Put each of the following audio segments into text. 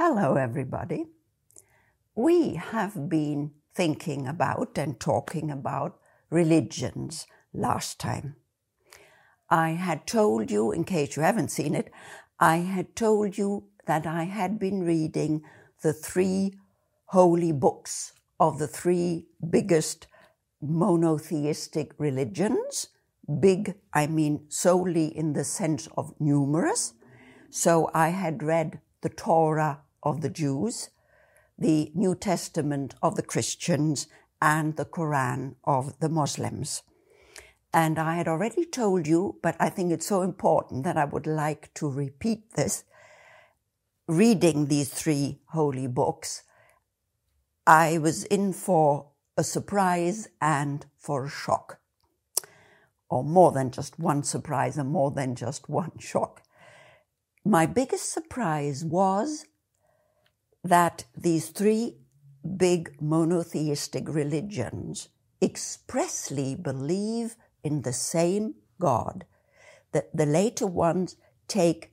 Hello, everybody. We have been thinking about and talking about religions last time. I had told you, in case you haven't seen it, I had told you that I had been reading the three holy books of the three biggest monotheistic religions. Big, I mean solely in the sense of numerous. So I had read the Torah of the Jews, the New Testament of the Christians, and the Quran of the Muslims. And I had already told you, but I think it's so important that I would like to repeat this. Reading these three holy books, I was in for a surprise and for a shock. Or more than just one surprise and more than just one shock. My biggest surprise was that these three big monotheistic religions expressly believe in the same God, that the later ones take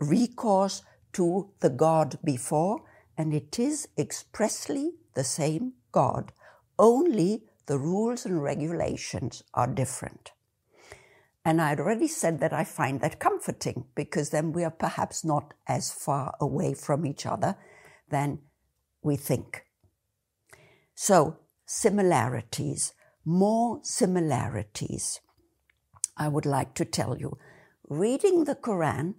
recourse to the God before, and it is expressly the same God, only the rules and regulations are different. And I'd already said that I find that comforting because then we are perhaps not as far away from each other than we think. So, similarities, more similarities. I would like to tell you, reading the Quran,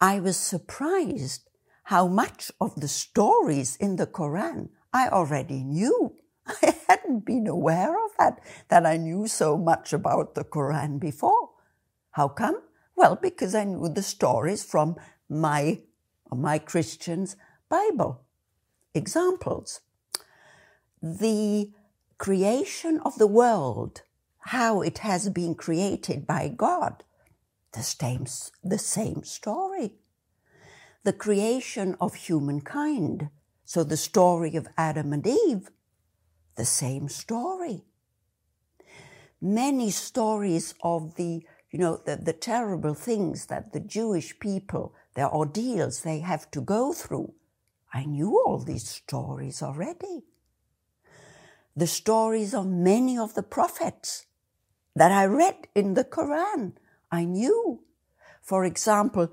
I was surprised how much of the stories in the Quran I already knew. I hadn't been aware of that, that I knew so much about the Quran before. How come? Well, because I knew the stories from my, my Christian's Bible. Examples. The creation of the world, how it has been created by God. The same, the same story. The creation of humankind. So the story of Adam and Eve, the same story. Many stories of the, you know, the, the terrible things that the Jewish people, their ordeals they have to go through. I knew all these stories already. The stories of many of the prophets that I read in the Quran, I knew. For example,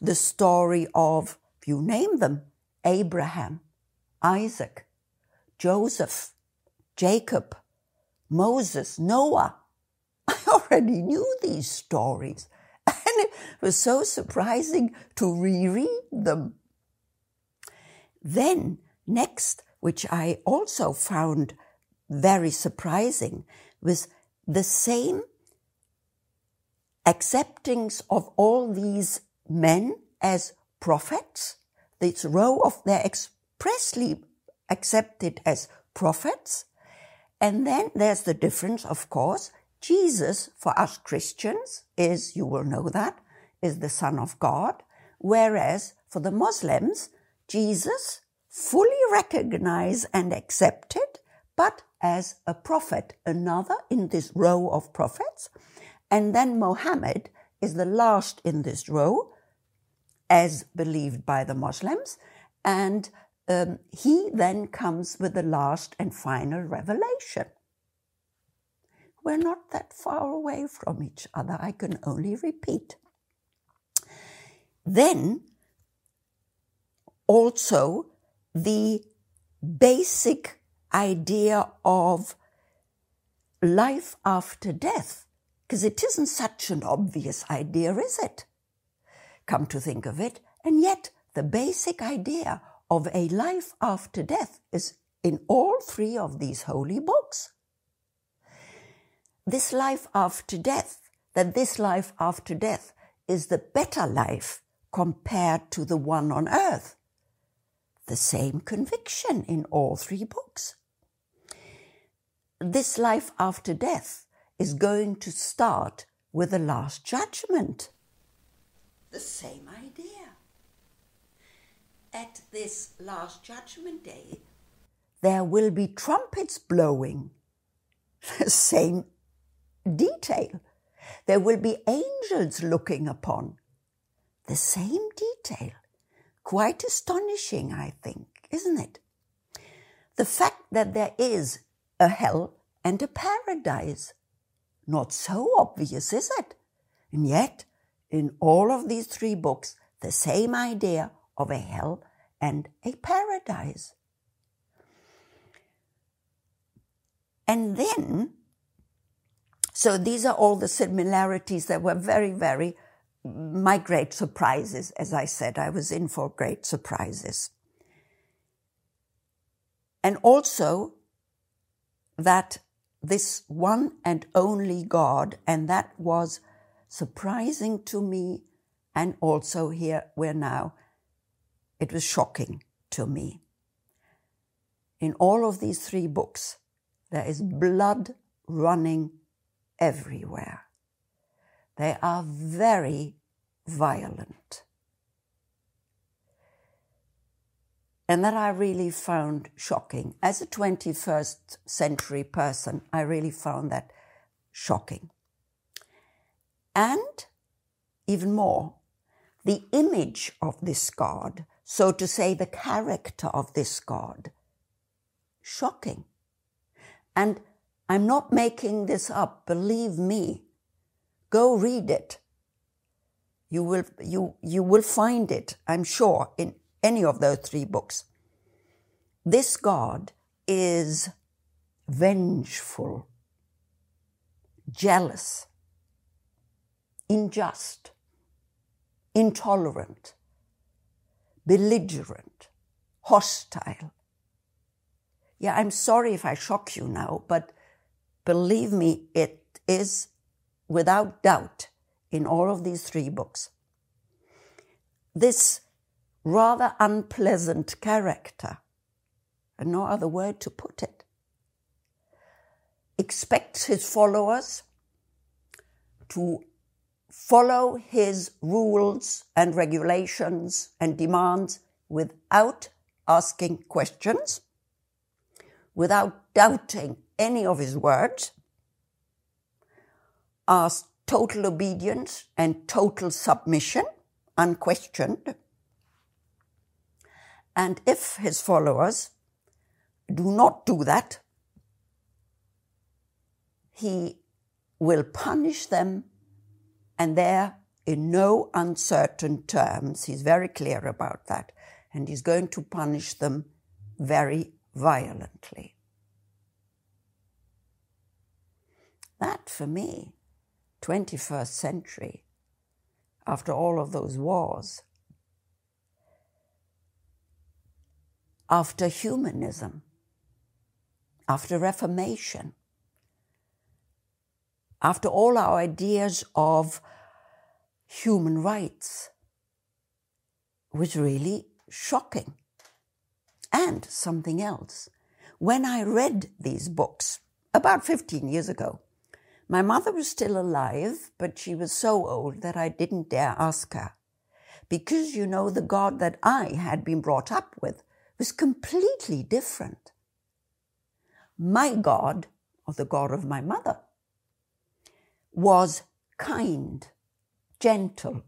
the story of, you name them, Abraham, Isaac, Joseph, Jacob, Moses, Noah. I already knew these stories. And it was so surprising to reread them. Then, next, which I also found very surprising, was the same acceptance of all these men as prophets, this row of they're expressly accepted as prophets. And then there's the difference, of course. Jesus, for us Christians, is, you will know that, is the Son of God, whereas for the Muslims, Jesus, fully recognized and accepted, but as a prophet, another in this row of prophets. And then Mohammed is the last in this row, as believed by the Muslims. And um, he then comes with the last and final revelation. We're not that far away from each other, I can only repeat. Then, also, the basic idea of life after death, because it isn't such an obvious idea, is it? Come to think of it, and yet the basic idea of a life after death is in all three of these holy books. This life after death, that this life after death is the better life compared to the one on earth. The same conviction in all three books. This life after death is going to start with the last judgment. The same idea. At this last judgment day, there will be trumpets blowing. The same detail. There will be angels looking upon the same detail. Quite astonishing, I think, isn't it? The fact that there is a hell and a paradise. Not so obvious, is it? And yet, in all of these three books, the same idea of a hell and a paradise. And then, so these are all the similarities that were very, very my great surprises. As I said, I was in for great surprises. And also that this one and only God, and that was surprising to me. And also here we're now, it was shocking to me. In all of these three books, there is blood running everywhere. They are very violent. And that I really found shocking. As a 21st century person, I really found that shocking. And even more, the image of this God, so to say, the character of this God, shocking. And I'm not making this up, believe me. Go read it. You will, you, you will find it, I'm sure, in any of those three books. This God is vengeful, jealous, unjust, intolerant, belligerent, hostile. Yeah, I'm sorry if I shock you now, but believe me, it is without doubt in all of these three books. This rather unpleasant character, and no other word to put it, expects his followers to follow his rules and regulations and demands without asking questions, without doubting any of his words, ask total obedience and total submission, unquestioned. And if his followers do not do that, he will punish them and there in no uncertain terms. He's very clear about that. And he's going to punish them very violently. That for me, 21st century, after all of those wars, after humanism, after Reformation, after all our ideas of human rights, was really shocking. And something else. When I read these books about 15 years ago, my mother was still alive, but she was so old that I didn't dare ask her. Because, you know, the God that I had been brought up with was completely different. My God, or the God of my mother, was kind, gentle,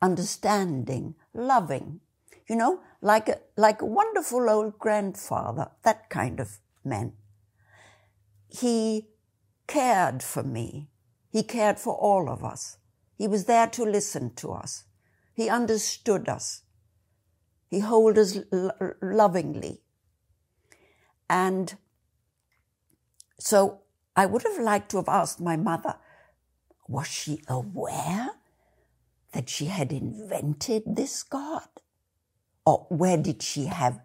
understanding, loving. You know, like a, like a wonderful old grandfather, that kind of man. He cared for me. He cared for all of us. He was there to listen to us. He understood us. He held us l- lovingly. And so I would have liked to have asked my mother, was she aware that she had invented this God? Or where did she have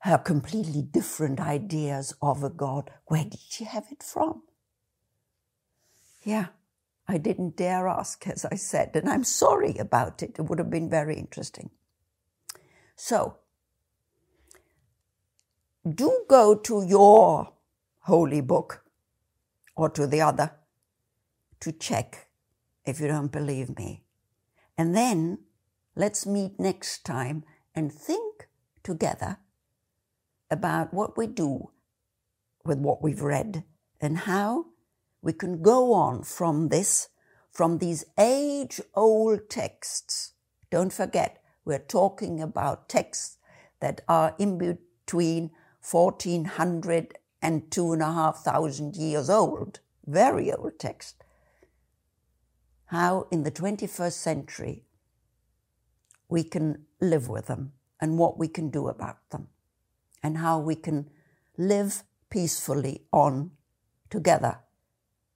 her completely different ideas of a God? Where did she have it from? Yeah, I didn't dare ask, as I said, and I'm sorry about it. It would have been very interesting. So, do go to your holy book or to the other to check if you don't believe me. And then let's meet next time and think together about what we do with what we've read and how we can go on from this, from these age old texts. Don't forget, We're talking about texts that are in between 1400 and two and a half thousand years old, very old text. How in the 21st century we can live with them and what we can do about them and how we can live peacefully on together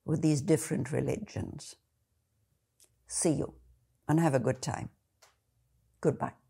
with these different religions. See you and have a good time. Goodbye.